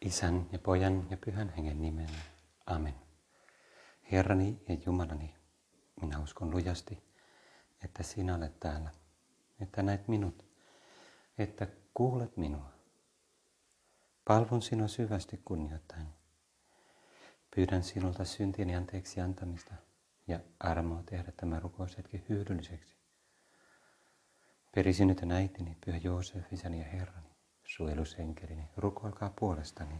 Isän ja Pojan ja Pyhän Hengen nimellä. Amen. Herrani ja Jumalani, minä uskon lujasti, että sinä olet täällä, että näet minut, että kuulet minua. Palvon sinua syvästi kunnioittain. Pyydän sinulta syntieni anteeksi antamista ja armoa tehdä tämä rukoushetki hyödylliseksi. Perisynytön äitini, Pyhä Joosef, isäni ja Herrani, suojelusenkelini, rukoilkaa puolestani.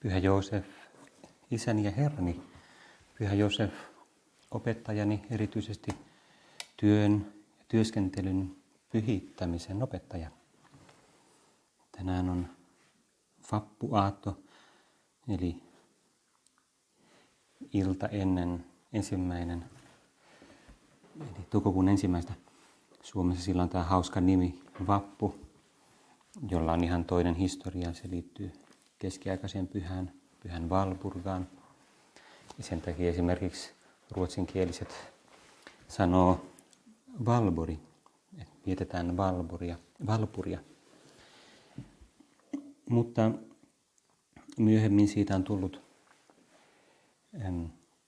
Pyhä Joosef, isäni ja herrani, Pyhä Joosef, opettajani erityisesti työn ja työskentelyn pyhittämisen opettaja. Tänään on vappuaatto, eli ilta ennen ensimmäinen, eli toukokuun ensimmäistä. Suomessa sillä on tämä hauska nimi, vappu, jolla on ihan toinen historia. Se liittyy keskiaikaiseen pyhään, pyhän Valpurgaan. Ja sen takia esimerkiksi ruotsinkieliset sanoo Valbori, että vietetään Valburia, Valpuria. Mutta myöhemmin siitä on tullut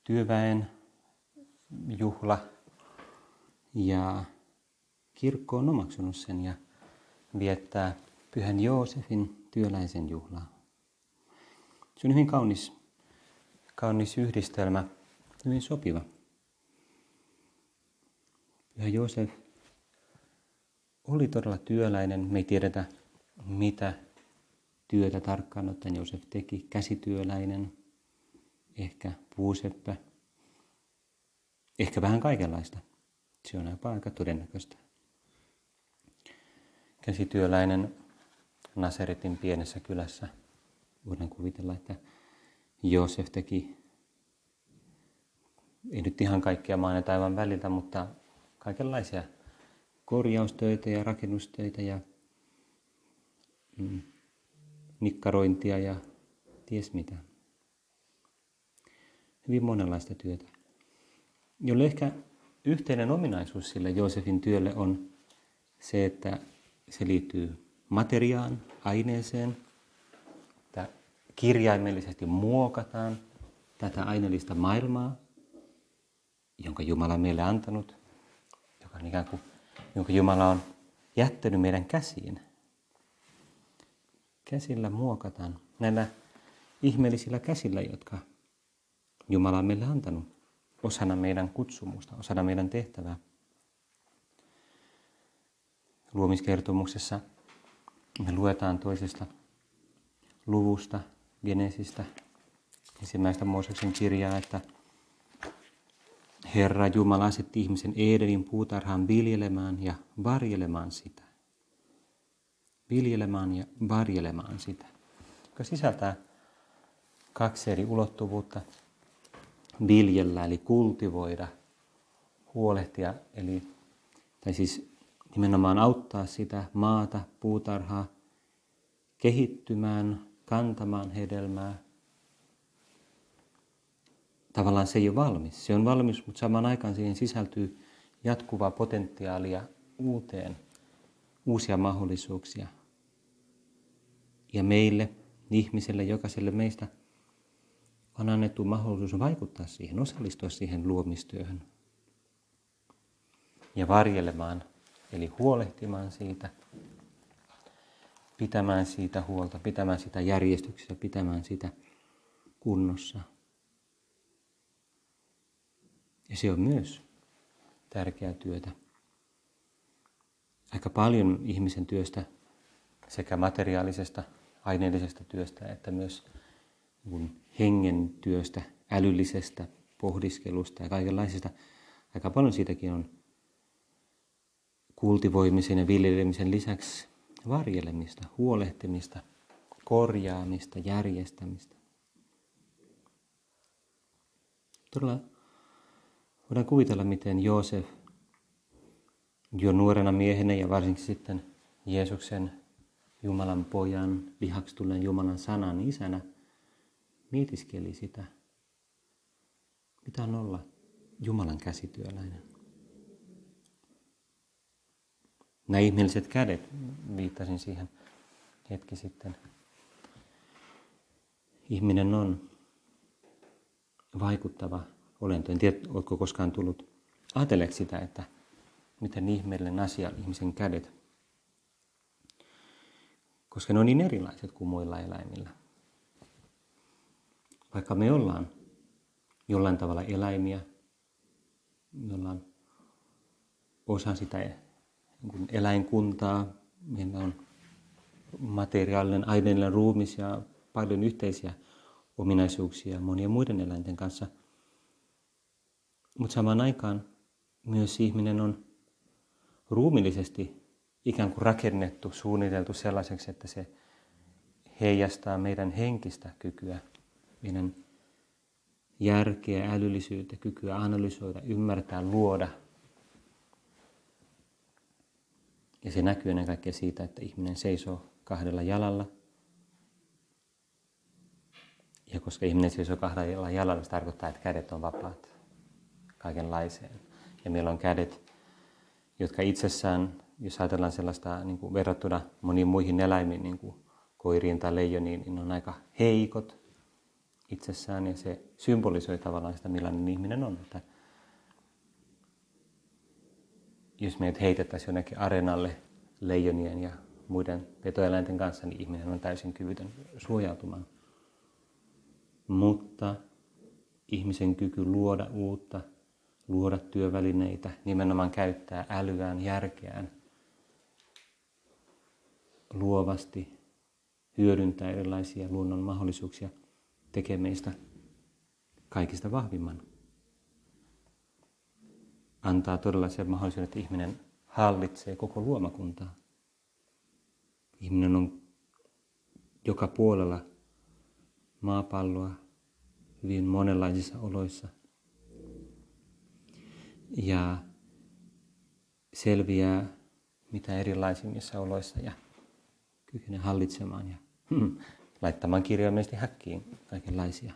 työväen juhla ja kirkko on omaksunut sen ja viettää Pyhän Joosefin työläisen juhlaa. Se on hyvin kaunis, kaunis yhdistelmä, hyvin sopiva. Pyhä Joosef oli todella työläinen. Me ei tiedetä, mitä työtä tarkkaan ottaen Joosef teki. Käsityöläinen, ehkä puuseppä, ehkä vähän kaikenlaista. Se on aika todennäköistä. Käsityöläinen Naseretin pienessä kylässä. Voidaan kuvitella, että Joosef teki, ei nyt ihan kaikkia maan ja taivaan väliltä, mutta kaikenlaisia korjaustöitä ja rakennustöitä ja mm, nikkarointia ja ties mitä. Hyvin monenlaista työtä. Jolle ehkä yhteinen ominaisuus sille Joosefin työlle on se, että se liittyy materiaan, aineeseen, että kirjaimellisesti muokataan tätä aineellista maailmaa, jonka Jumala on meille antanut, joka on ikään kuin, jonka Jumala on jättänyt meidän käsiin. Käsillä muokataan näillä ihmeellisillä käsillä, jotka Jumala on meille antanut osana meidän kutsumusta, osana meidän tehtävää. Luomiskertomuksessa me luetaan toisesta luvusta, Genesistä, ensimmäistä Mooseksen kirjaa, että Herra Jumala asetti ihmisen Edenin puutarhaan viljelemään ja varjelemaan sitä. Viljelemään ja varjelemaan sitä, joka sisältää kaksi eri ulottuvuutta. Viljellä eli kultivoida, huolehtia, eli, tai siis nimenomaan auttaa sitä maata, puutarhaa kehittymään, kantamaan hedelmää. Tavallaan se ei ole valmis. Se on valmis, mutta samaan aikaan siihen sisältyy jatkuvaa potentiaalia uuteen, uusia mahdollisuuksia. Ja meille, ihmiselle, jokaiselle meistä on annettu mahdollisuus vaikuttaa siihen, osallistua siihen luomistyöhön ja varjelemaan Eli huolehtimaan siitä, pitämään siitä huolta, pitämään sitä järjestyksessä, pitämään sitä kunnossa. Ja se on myös tärkeää työtä. Aika paljon ihmisen työstä, sekä materiaalisesta, aineellisesta työstä, että myös hengen työstä, älyllisestä pohdiskelusta ja kaikenlaisesta. Aika paljon siitäkin on kultivoimisen ja viljelemisen lisäksi varjelemista, huolehtimista, korjaamista, järjestämistä. Todella voidaan kuvitella, miten Joosef jo nuorena miehenä ja varsinkin sitten Jeesuksen Jumalan pojan, lihaksi tulleen Jumalan sanan isänä mietiskeli sitä, mitä on olla Jumalan käsityöläinen. Nämä ihmeelliset kädet, viittasin siihen hetki sitten. ihminen on vaikuttava olento. En tiedä, oletko koskaan tullut ajatelleeksi sitä, että miten ihmeellinen asia ihmisen kädet, koska ne on niin erilaiset kuin muilla eläimillä. Vaikka me ollaan jollain tavalla eläimiä, me ollaan osa sitä niin eläinkuntaa, meillä on materiaalinen, aineellinen ruumis ja paljon yhteisiä ominaisuuksia monien muiden eläinten kanssa. Mutta samaan aikaan myös ihminen on ruumillisesti ikään kuin rakennettu, suunniteltu sellaiseksi, että se heijastaa meidän henkistä kykyä, meidän järkeä, älyllisyyttä, kykyä analysoida, ymmärtää, luoda. Ja se näkyy ennen kaikkea siitä, että ihminen seisoo kahdella jalalla. Ja koska ihminen seisoo kahdella jalalla, se tarkoittaa, että kädet on vapaat kaikenlaiseen. Ja meillä on kädet, jotka itsessään, jos ajatellaan sellaista niin kuin verrattuna moniin muihin eläimiin, niin kuin koiriin tai leijoniin, niin on aika heikot itsessään ja se symbolisoi tavallaan sitä, millainen ihminen on. Että jos meidät heitettäisiin jonnekin areenalle leijonien ja muiden petoeläinten kanssa, niin ihminen on täysin kyvytön suojautumaan. Mutta ihmisen kyky luoda uutta, luoda työvälineitä, nimenomaan käyttää älyään, järkeään luovasti, hyödyntää erilaisia luonnon mahdollisuuksia, tekee meistä kaikista vahvimman. Antaa todella sen mahdollisuuden, että ihminen hallitsee koko luomakuntaa. Ihminen on joka puolella maapalloa hyvin monenlaisissa oloissa. Ja selviää mitä erilaisimmissa oloissa ja kykenee hallitsemaan ja laittamaan kirjaimellisesti häkkiin kaikenlaisia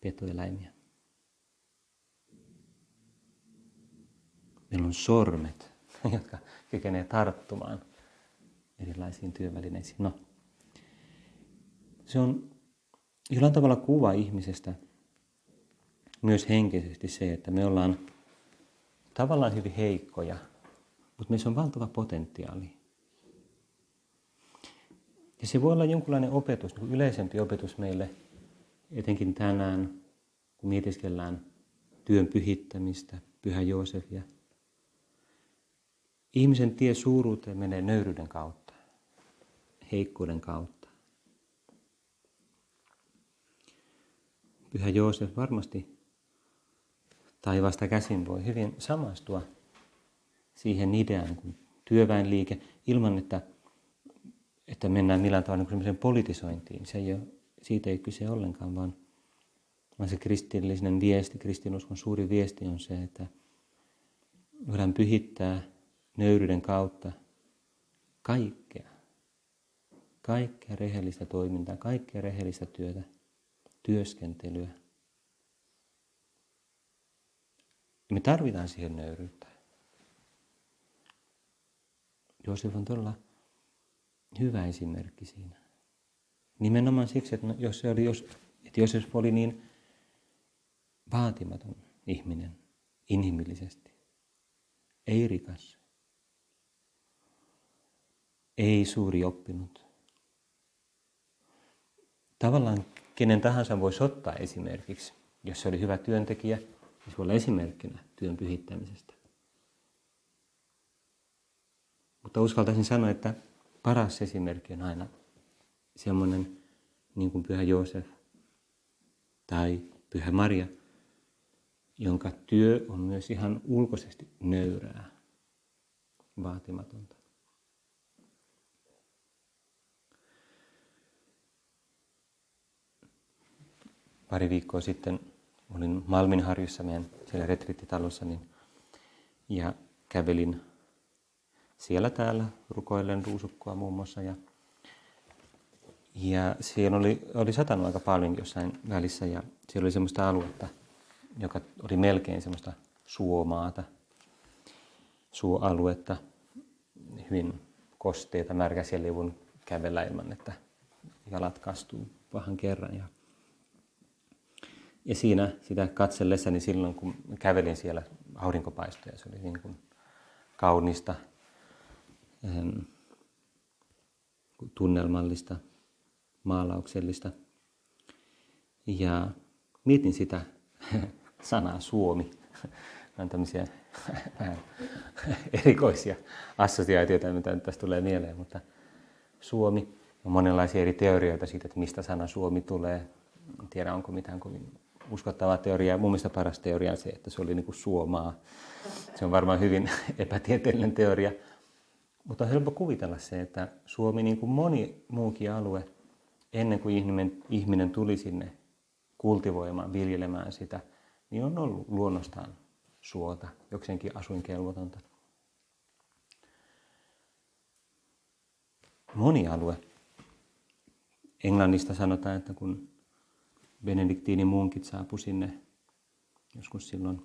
petoeläimiä. Meillä on sormet, jotka kykenee tarttumaan erilaisiin työvälineisiin. No, se on jollain tavalla kuva ihmisestä myös henkisesti se, että me ollaan tavallaan hyvin heikkoja, mutta meissä on valtava potentiaali. Ja se voi olla jonkunlainen opetus, niin yleisempi opetus meille, etenkin tänään, kun mietiskellään työn pyhittämistä, Pyhä Joosefia. Ihmisen tie suuruuteen menee nöyryyden kautta heikkuuden kautta. Pyhä Joosef varmasti taivaasta käsin voi hyvin samastua siihen ideaan kuin työväenliike ilman, että, että mennään millään tavalla niin politisointiin. Se ei ole, siitä ei kyse ollenkaan, vaan, vaan se kristillinen viesti, kristinuskon suuri viesti on se, että voidaan pyhittää nöyryyden kautta kaikkea kaikkea rehellistä toimintaa, kaikkea rehellistä työtä, työskentelyä. Ja me tarvitaan siihen nöyryyttä. Joosef on todella hyvä esimerkki siinä. Nimenomaan siksi, että jos se oli, jos, että Joosef oli niin vaatimaton ihminen inhimillisesti, ei rikas, ei suuri oppinut, tavallaan kenen tahansa voisi ottaa esimerkiksi. Jos se oli hyvä työntekijä, niin se voi olla esimerkkinä työn pyhittämisestä. Mutta uskaltaisin sanoa, että paras esimerkki on aina semmoinen niin kuin Pyhä Joosef tai Pyhä Maria, jonka työ on myös ihan ulkoisesti nöyrää, vaatimatonta. Pari viikkoa sitten olin Malminharjussa meidän siellä retriittitalossa niin, ja kävelin siellä täällä rukoillen ruusukkoa muun muassa ja, ja siellä oli, oli satanut aika paljon jossain välissä ja siellä oli semmoista aluetta, joka oli melkein semmoista suomaata, suoaluetta, hyvin kosteita, märkäisiä levun kävellä ilman, että jalat kastuu pahan kerran. Ja, ja siinä sitä katsellessani silloin, kun kävelin siellä aurinkopaistoja, se oli niin kuin kaunista, ähm, tunnelmallista, maalauksellista. Ja mietin sitä sanaa Suomi. on tämmöisiä vähän erikoisia assosiaatioita, mitä nyt tästä tulee mieleen, mutta Suomi on monenlaisia eri teorioita siitä, että mistä sana Suomi tulee. En tiedä, onko mitään kovin uskottavaa teoriaa. Mun mielestä paras teoria on se, että se oli niin kuin Suomaa. Se on varmaan hyvin epätieteellinen teoria. Mutta on helppo kuvitella se, että Suomi, niin kuin moni muukin alue, ennen kuin ihminen, ihminen tuli sinne kultivoimaan, viljelemään sitä, niin on ollut luonnostaan suota, jokseenkin asuinkelvotonta. Moni alue. Englannista sanotaan, että kun benediktiini munkit saapu sinne joskus silloin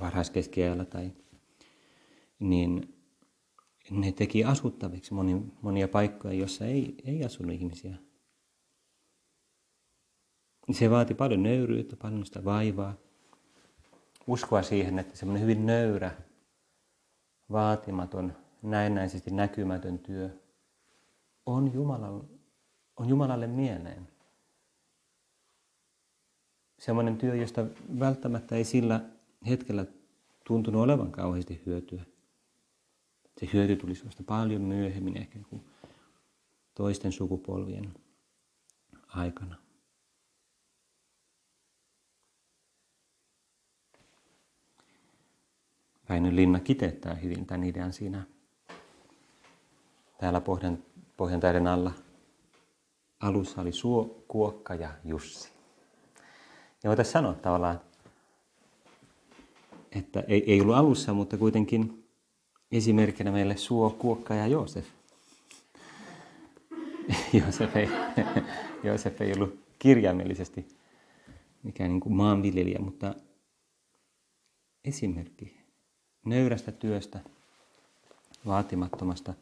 varhaiskeskiajalla tai niin ne teki asuttaviksi monia, monia paikkoja, joissa ei, ei asunut ihmisiä. Se vaati paljon nöyryyttä, paljon sitä vaivaa, uskoa siihen, että semmoinen hyvin nöyrä, vaatimaton, näennäisesti näkymätön työ on Jumalalle, on Jumalalle mieleen. Semmoinen työ, josta välttämättä ei sillä hetkellä tuntunut olevan kauheasti hyötyä. Se hyöty tulisi vasta paljon myöhemmin, ehkä kuin toisten sukupolvien aikana. Väinö Linna kiteyttää hyvin tämän idean siinä täällä Pohjan, Pohjantäiden alla. Alussa oli Suo, Kuokka ja Jussi. Ja voitaisiin sanoa tavallaan, että ei, ei ollut alussa, mutta kuitenkin esimerkkinä meille Suo, Kuokka ja Joosef. Joosef ei, Joosef ei ollut kirjaimellisesti mikään niin kuin maanviljelijä, mutta esimerkki nöyrästä työstä, vaatimattomasta,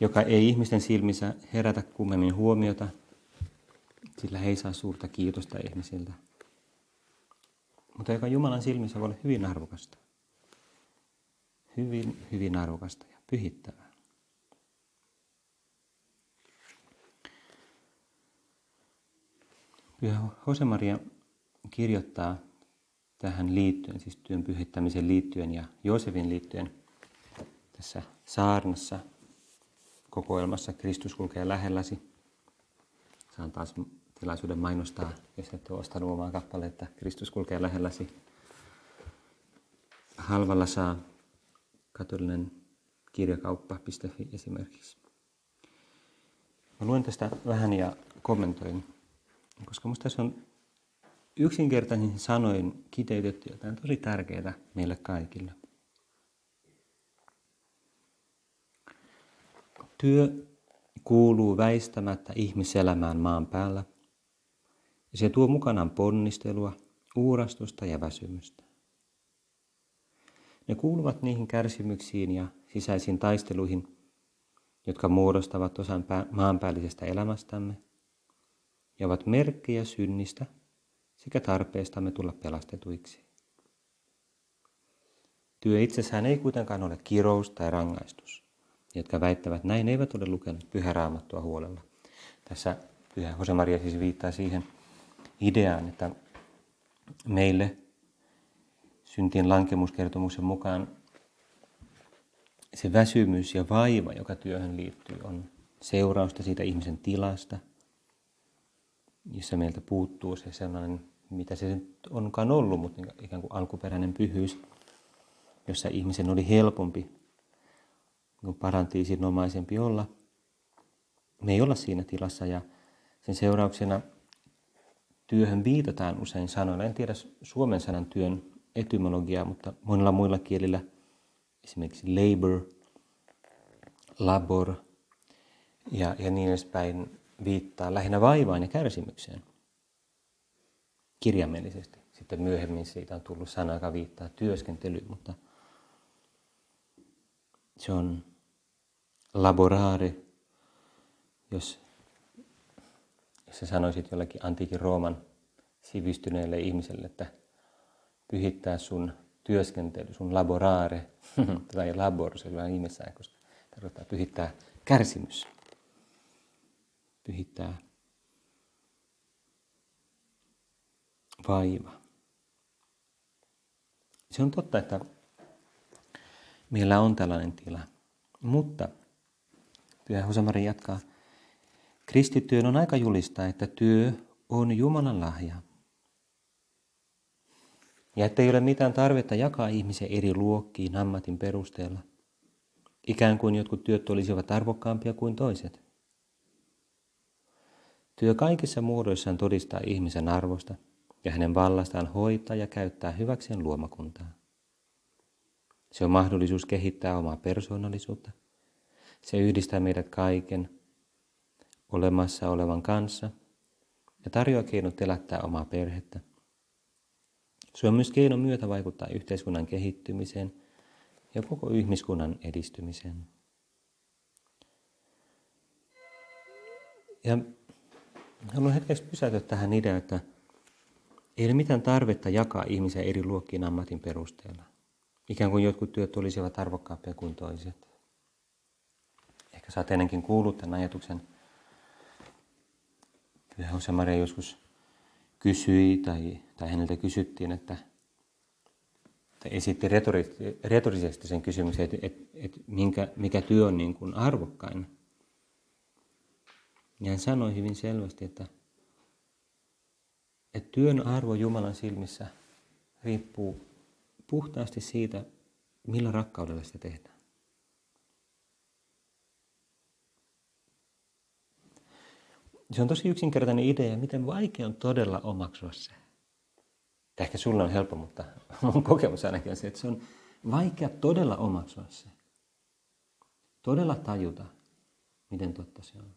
joka ei ihmisten silmissä herätä kummemmin huomiota, sillä he ei saa suurta kiitosta ihmisiltä, mutta joka Jumalan silmissä voi olla hyvin arvokasta. Hyvin, hyvin arvokasta ja pyhittävää. Pyhä Josemaria kirjoittaa tähän liittyen, siis työn pyhittämiseen liittyen ja Joosefin liittyen tässä saarnassa kokoelmassa Kristus kulkee lähelläsi. Saan taas tilaisuuden mainostaa, jos ette ole ostanut omaa kappaletta, Kristus kulkee lähelläsi. Halvalla saa katolinen kirjakauppa.fi esimerkiksi. Mä luen tästä vähän ja kommentoin, koska minusta tässä on yksinkertaisin sanoin kiteytetty jotain tosi tärkeää meille kaikille. Työ kuuluu väistämättä ihmiselämään maan päällä, ja se tuo mukanaan ponnistelua, uurastusta ja väsymystä. Ne kuuluvat niihin kärsimyksiin ja sisäisiin taisteluihin, jotka muodostavat osan maanpäällisestä elämästämme ja ovat merkkejä synnistä sekä tarpeestamme tulla pelastetuiksi. Työ itsessään ei kuitenkaan ole kirous tai rangaistus. Jotka väittävät näin eivät ole lukenut pyhäraamattua huolella. Tässä Pyhä Josemaria siis viittaa siihen ideaan, että meille syntien lankemuskertomuksen mukaan se väsymys ja vaiva, joka työhön liittyy, on seurausta siitä ihmisen tilasta, jossa meiltä puuttuu se sellainen mitä se onkaan ollut, mutta ikään kuin alkuperäinen pyhyys, jossa ihmisen oli helpompi, niin parantiisinomaisempi olla. Me ei olla siinä tilassa ja sen seurauksena työhön viitataan usein sanoilla. En tiedä suomen sanan työn etymologiaa, mutta monilla muilla kielillä esimerkiksi labor, labor ja, ja niin edespäin viittaa lähinnä vaivaan ja kärsimykseen kirjaimellisesti. Sitten myöhemmin siitä on tullut sana, joka viittaa työskentelyyn, mutta se on laborare, jos sä sanoisit jollekin antiikin Rooman sivistyneelle ihmiselle, että pyhittää sun työskentely, sun laborare, tai labor, se on vähän koska tarkoittaa pyhittää kärsimys, pyhittää vaiva. Se on totta, että meillä on tällainen tila. Mutta, Pyhä Hosamari jatkaa, kristittyön on aika julistaa, että työ on Jumalan lahja. Ja että ei ole mitään tarvetta jakaa ihmisiä eri luokkiin ammatin perusteella. Ikään kuin jotkut työt olisivat arvokkaampia kuin toiset. Työ kaikissa muodoissaan todistaa ihmisen arvosta ja hänen vallastaan hoitaa ja käyttää hyväkseen luomakuntaa. Se on mahdollisuus kehittää omaa persoonallisuutta. Se yhdistää meidät kaiken olemassa olevan kanssa ja tarjoaa keinot elättää omaa perhettä. Se on myös keino myötä vaikuttaa yhteiskunnan kehittymiseen ja koko ihmiskunnan edistymiseen. Ja haluan hetkeksi pysäyttää tähän ideaan, että ei ole mitään tarvetta jakaa ihmisiä eri luokkiin ammatin perusteella. Ikään kuin jotkut työt olisivat arvokkaampia kuin toiset. Ehkä sä oot ennenkin kuullut tämän ajatuksen. Jose Maria joskus kysyi tai, tai häneltä kysyttiin, että tai esitti retorisesti sen kysymyksen, että, että, että minkä, mikä työ on niin kuin arvokkain. Ja hän sanoi hyvin selvästi, että, että työn arvo Jumalan silmissä riippuu puhtaasti siitä, millä rakkaudella sitä tehdään. Se on tosi yksinkertainen idea, miten vaikea on todella omaksua se. Ehkä sulla on helppo, mutta mun kokemus ainakin on se, että se on vaikea todella omaksua se. Todella tajuta, miten totta se on.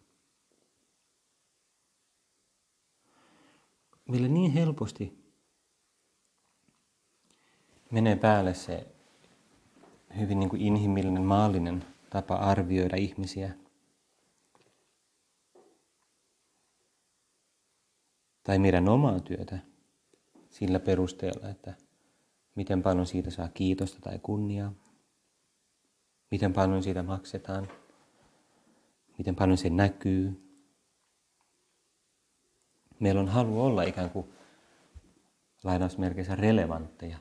Meille niin helposti menee päälle se hyvin niin kuin inhimillinen, maallinen tapa arvioida ihmisiä. Tai meidän omaa työtä sillä perusteella, että miten paljon siitä saa kiitosta tai kunniaa, miten paljon siitä maksetaan, miten paljon se näkyy. Meillä on halu olla ikään kuin lainausmerkeissä relevantteja.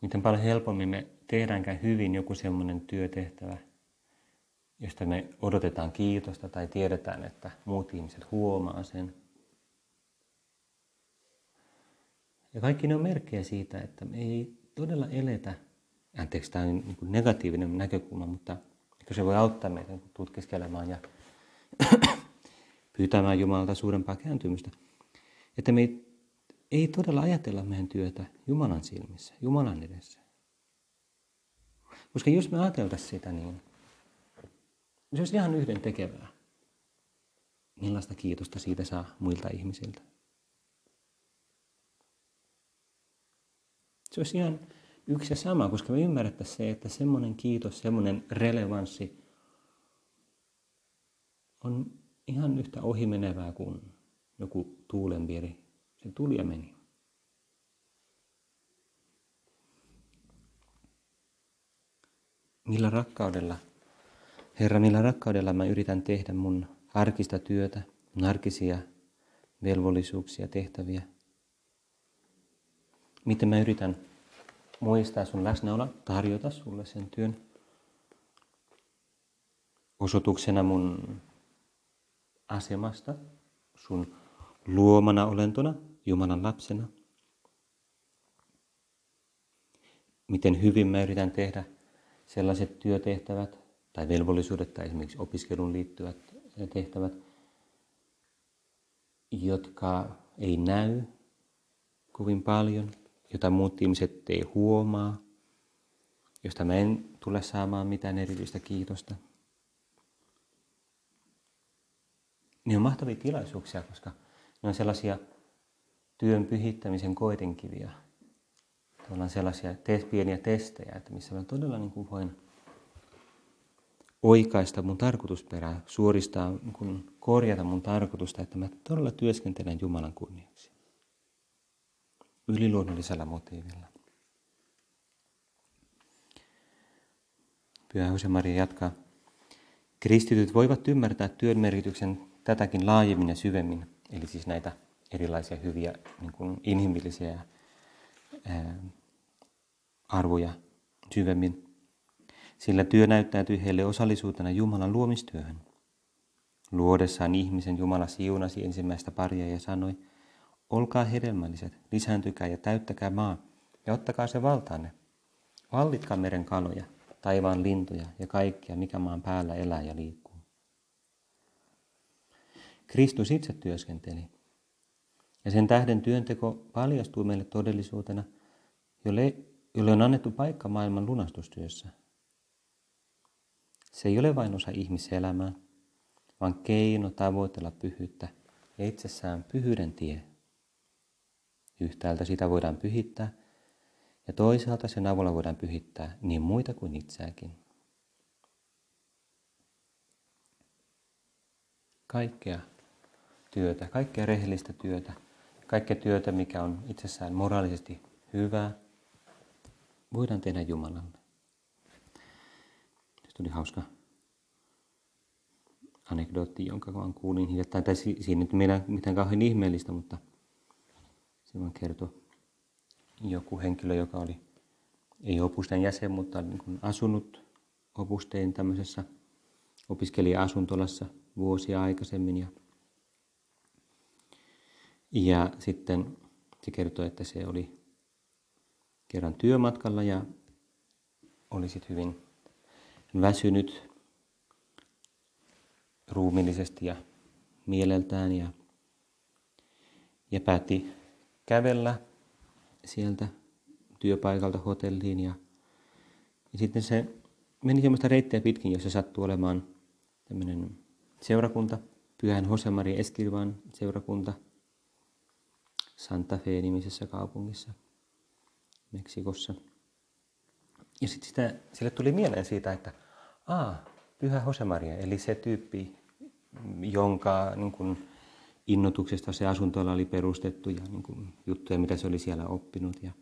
Miten paljon helpommin me tehdäänkään hyvin joku semmoinen työtehtävä, josta me odotetaan kiitosta tai tiedetään, että muut ihmiset huomaa sen. Ja kaikki ne on merkkejä siitä, että me ei todella eletä, anteeksi tämä on niin negatiivinen näkökulma, mutta se voi auttaa meitä tutkiskelemaan ja pyytämään Jumalalta suurempaa kääntymystä. Että me ei, ei todella ajatella meidän työtä Jumalan silmissä, Jumalan edessä. Koska jos me ajateltaisiin sitä niin, se olisi ihan yhden tekevää. Millaista kiitosta siitä saa muilta ihmisiltä. Se olisi ihan yksi ja sama, koska me ymmärrettäisiin se, että semmoinen kiitos, semmoinen relevanssi on ihan yhtä ohimenevää kuin joku tuulenvieri. Se tuli ja meni. Millä rakkaudella Herra, millä rakkaudella mä yritän tehdä mun arkista työtä, mun arkisia velvollisuuksia, tehtäviä. Miten mä yritän muistaa sun läsnäolla, tarjota sulle sen työn osoituksena mun asemasta, sun luomana olentona, Jumalan lapsena. Miten hyvin mä yritän tehdä sellaiset työtehtävät, tai velvollisuudet tai esimerkiksi opiskeluun liittyvät tehtävät, jotka ei näy kovin paljon, jota muut ihmiset ei huomaa, josta mä en tule saamaan mitään erityistä kiitosta. Ne on mahtavia tilaisuuksia, koska ne on sellaisia työn pyhittämisen koetenkiviä. Tavallaan sellaisia te- pieniä testejä, että missä mä todella niin kuin voin oikaista mun tarkoitusperää, suoristaa, kun korjata mun tarkoitusta, että mä todella työskentelen Jumalan kunniaksi. Yliluonnollisella motiivilla. Pyhä Jose Maria jatkaa. Kristityt voivat ymmärtää työn merkityksen tätäkin laajemmin ja syvemmin, eli siis näitä erilaisia hyviä niin kuin inhimillisiä ää, arvoja syvemmin sillä työ näyttäytyi heille osallisuutena Jumalan luomistyöhön. Luodessaan ihmisen Jumala siunasi ensimmäistä paria ja sanoi, olkaa hedelmälliset, lisääntykää ja täyttäkää maa ja ottakaa se valtaanne. Vallitkaa meren kaloja, taivaan lintuja ja kaikkia, mikä maan päällä elää ja liikkuu. Kristus itse työskenteli. Ja sen tähden työnteko paljastui meille todellisuutena, jolle, jolle on annettu paikka maailman lunastustyössä – se ei ole vain osa ihmiselämää, vaan keino tavoitella pyhyyttä ja itsessään pyhyyden tie. Yhtäältä sitä voidaan pyhittää ja toisaalta sen avulla voidaan pyhittää niin muita kuin itseäkin. Kaikkea työtä, kaikkea rehellistä työtä, kaikkea työtä, mikä on itsessään moraalisesti hyvää, voidaan tehdä Jumalalle tuli hauska anekdootti, jonka vaan kuulin hiljattain. Tai siinä nyt meillä mitään kauhean ihmeellistä, mutta se vaan kertoi joku henkilö, joka oli ei opusten jäsen, mutta niin kuin asunut opusteen tämmöisessä opiskelija-asuntolassa vuosia aikaisemmin. Ja, ja sitten se kertoi, että se oli kerran työmatkalla ja oli sitten hyvin väsynyt ruumillisesti ja mieleltään ja, ja päätti kävellä sieltä työpaikalta hotelliin ja, ja sitten se meni semmoista reittiä pitkin, jossa sattui olemaan tämmöinen seurakunta, Pyhän Josemaria Eskirvan seurakunta Santa Fe-nimisessä kaupungissa Meksikossa. Ja sitten sille tuli mieleen siitä, että aa, Pyhä Josemaria, eli se tyyppi, jonka niin kuin, innotuksesta se asuntola oli perustettu ja niin kuin, juttuja, mitä se oli siellä oppinut. Ja,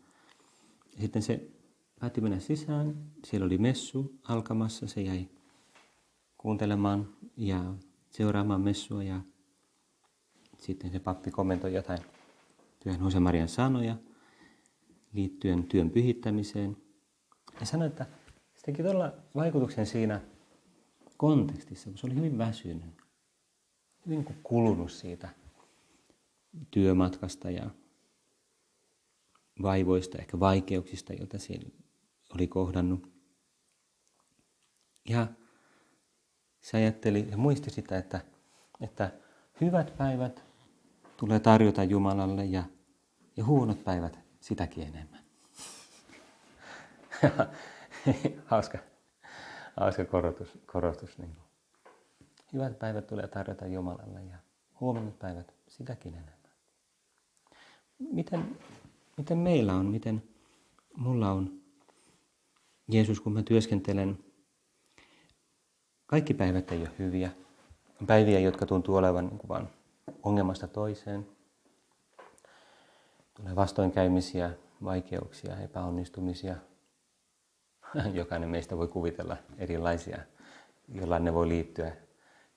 sitten se päätti mennä sisään, siellä oli messu alkamassa, se jäi kuuntelemaan ja seuraamaan messua ja sitten se pappi kommentoi jotain Pyhän Josemarian sanoja liittyen työn pyhittämiseen – ja sanoi, että se teki todella vaikutuksen siinä kontekstissa, kun se oli hyvin väsynyt, hyvin niin kulunut siitä työmatkasta ja vaivoista, ehkä vaikeuksista, joita siellä oli kohdannut. Ja se ajatteli ja muisti sitä, että, että hyvät päivät tulee tarjota Jumalalle ja, ja huonot päivät sitäkin enemmän. hauska, hauska korotus. korotus niin kuin. Hyvät päivät tulee tarjota Jumalalle ja huomenna päivät sitäkin enemmän. Miten, miten meillä on, miten mulla on, Jeesus, kun mä työskentelen, kaikki päivät ei ole hyviä. On päiviä, jotka tuntuu olevan niin vaan ongelmasta toiseen. Tulee vastoinkäymisiä, vaikeuksia, epäonnistumisia, jokainen meistä voi kuvitella erilaisia, jollain ne voi liittyä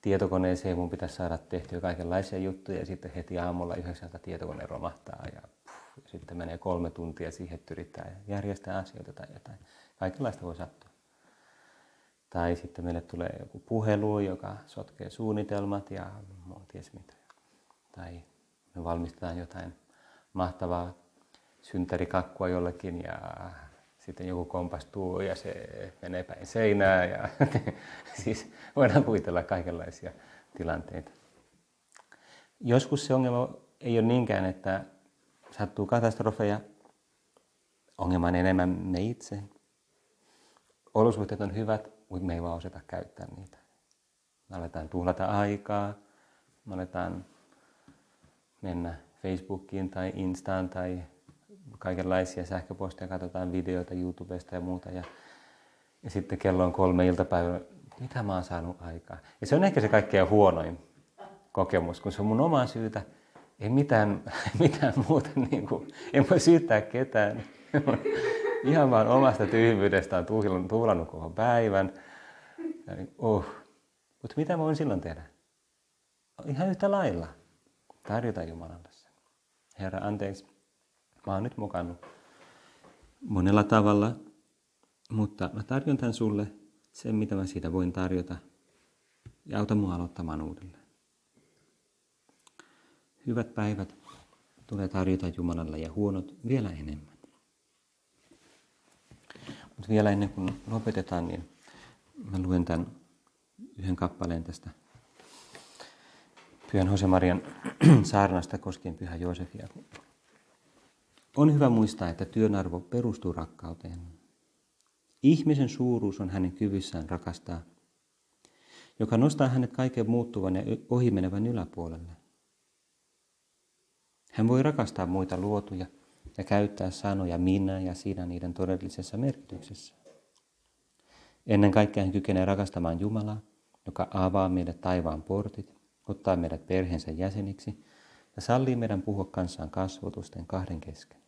tietokoneeseen. Mun pitäisi saada tehtyä kaikenlaisia juttuja ja sitten heti aamulla yhdeksältä tietokone romahtaa ja, puh, ja sitten menee kolme tuntia siihen, että yrittää järjestää asioita tai jotain. Kaikenlaista voi sattua. Tai sitten meille tulee joku puhelu, joka sotkee suunnitelmat ja ties mitä. Tai me valmistetaan jotain mahtavaa syntärikakkua jollekin ja sitten joku kompastuu ja se menee päin seinää ja siis voidaan kuvitella kaikenlaisia tilanteita. Joskus se ongelma ei ole niinkään, että sattuu katastrofeja, ongelma on enemmän me itse. Olosuhteet on hyvät, mutta me ei vaan osata käyttää niitä. Me aletaan tuhlata aikaa, me aletaan mennä Facebookiin tai Instaan tai kaikenlaisia sähköposteja, katsotaan videoita YouTubesta ja muuta. Ja, ja sitten kello on kolme iltapäivä, mitä mä oon saanut aikaa. Ja se on ehkä se kaikkein huonoin kokemus, kun se on mun oma syytä. Ei mitään, mitään muuta, niin kuin, en voi syyttää ketään. Ihan vaan omasta tyhmyydestä on tuhlannut koko päivän. Niin, oh. Mutta mitä mä voin silloin tehdä? Ihan yhtä lailla. Tarjota Jumalalle sen. Herra, anteeksi. Mä oon nyt mukannut monella tavalla, mutta mä tarjon tämän sulle sen, mitä mä siitä voin tarjota. Ja auta mua aloittamaan uudelleen. Hyvät päivät tulee tarjota Jumalalle ja huonot vielä enemmän. Mutta vielä ennen kuin lopetetaan, niin mä luen tämän yhden kappaleen tästä Pyhän Josemarian saarnasta koskien Pyhä Joosefia. On hyvä muistaa, että työn arvo perustuu rakkauteen. Ihmisen suuruus on hänen kyvyssään rakastaa, joka nostaa hänet kaiken muuttuvan ja ohimenevän yläpuolelle. Hän voi rakastaa muita luotuja ja käyttää sanoja minä ja sinä niiden todellisessa merkityksessä. Ennen kaikkea hän kykenee rakastamaan Jumalaa, joka avaa meille taivaan portit, ottaa meidät perheensä jäseniksi ja sallii meidän puhua kanssaan kasvotusten kahden kesken.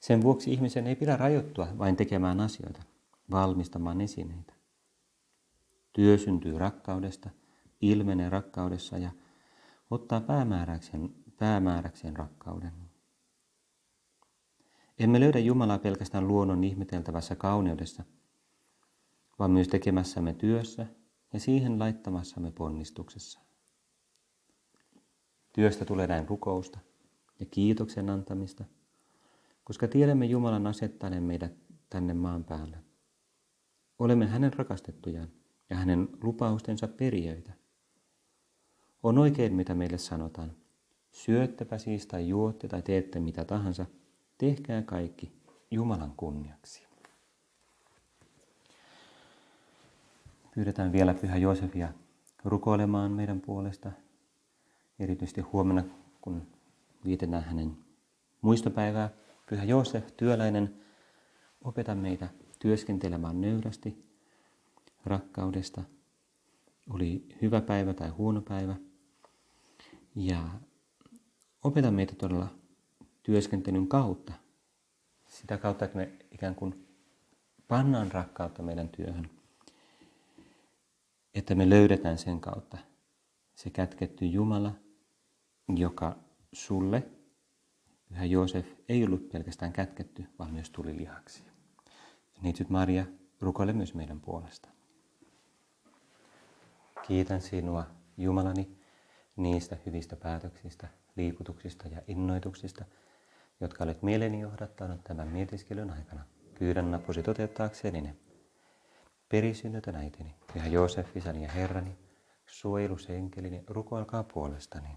Sen vuoksi ihmisen ei pidä rajoittua vain tekemään asioita, valmistamaan esineitä. Työ syntyy rakkaudesta, ilmenee rakkaudessa ja ottaa päämääräkseen, päämääräkseen rakkauden. Emme löydä Jumalaa pelkästään luonnon ihmeteltävässä kauneudessa, vaan myös tekemässämme työssä ja siihen laittamassamme ponnistuksessa. Työstä tulee näin rukousta ja kiitoksen antamista, koska tiedämme Jumalan asettaneen meidät tänne maan päälle. Olemme hänen rakastettujaan ja hänen lupaustensa perijöitä. On oikein, mitä meille sanotaan. Syöttepä siis tai juotte tai teette mitä tahansa, tehkää kaikki Jumalan kunniaksi. Pyydetään vielä Pyhä Joosefia rukoilemaan meidän puolesta, erityisesti huomenna, kun viitetään hänen muistopäivää. Pyhä Joosef, työläinen, opeta meitä työskentelemään nöyrästi, rakkaudesta, oli hyvä päivä tai huono päivä. Ja opeta meitä todella työskentelyn kautta. Sitä kautta, että me ikään kuin pannaan rakkautta meidän työhön että me löydetään sen kautta se kätketty Jumala, joka sulle, Pyhä Joosef, ei ollut pelkästään kätketty, vaan myös tuli lihaksi. Neitsyt Maria, rukoile myös meidän puolesta. Kiitän sinua, Jumalani, niistä hyvistä päätöksistä, liikutuksista ja innoituksista, jotka olet mieleeni johdattanut tämän mietiskelyn aikana. Pyydän napusi toteuttaakseni ne perisynnytön äitini, Pyhä Joosef, isäni ja Herrani, suojelusenkelini, rukoilkaa puolestani.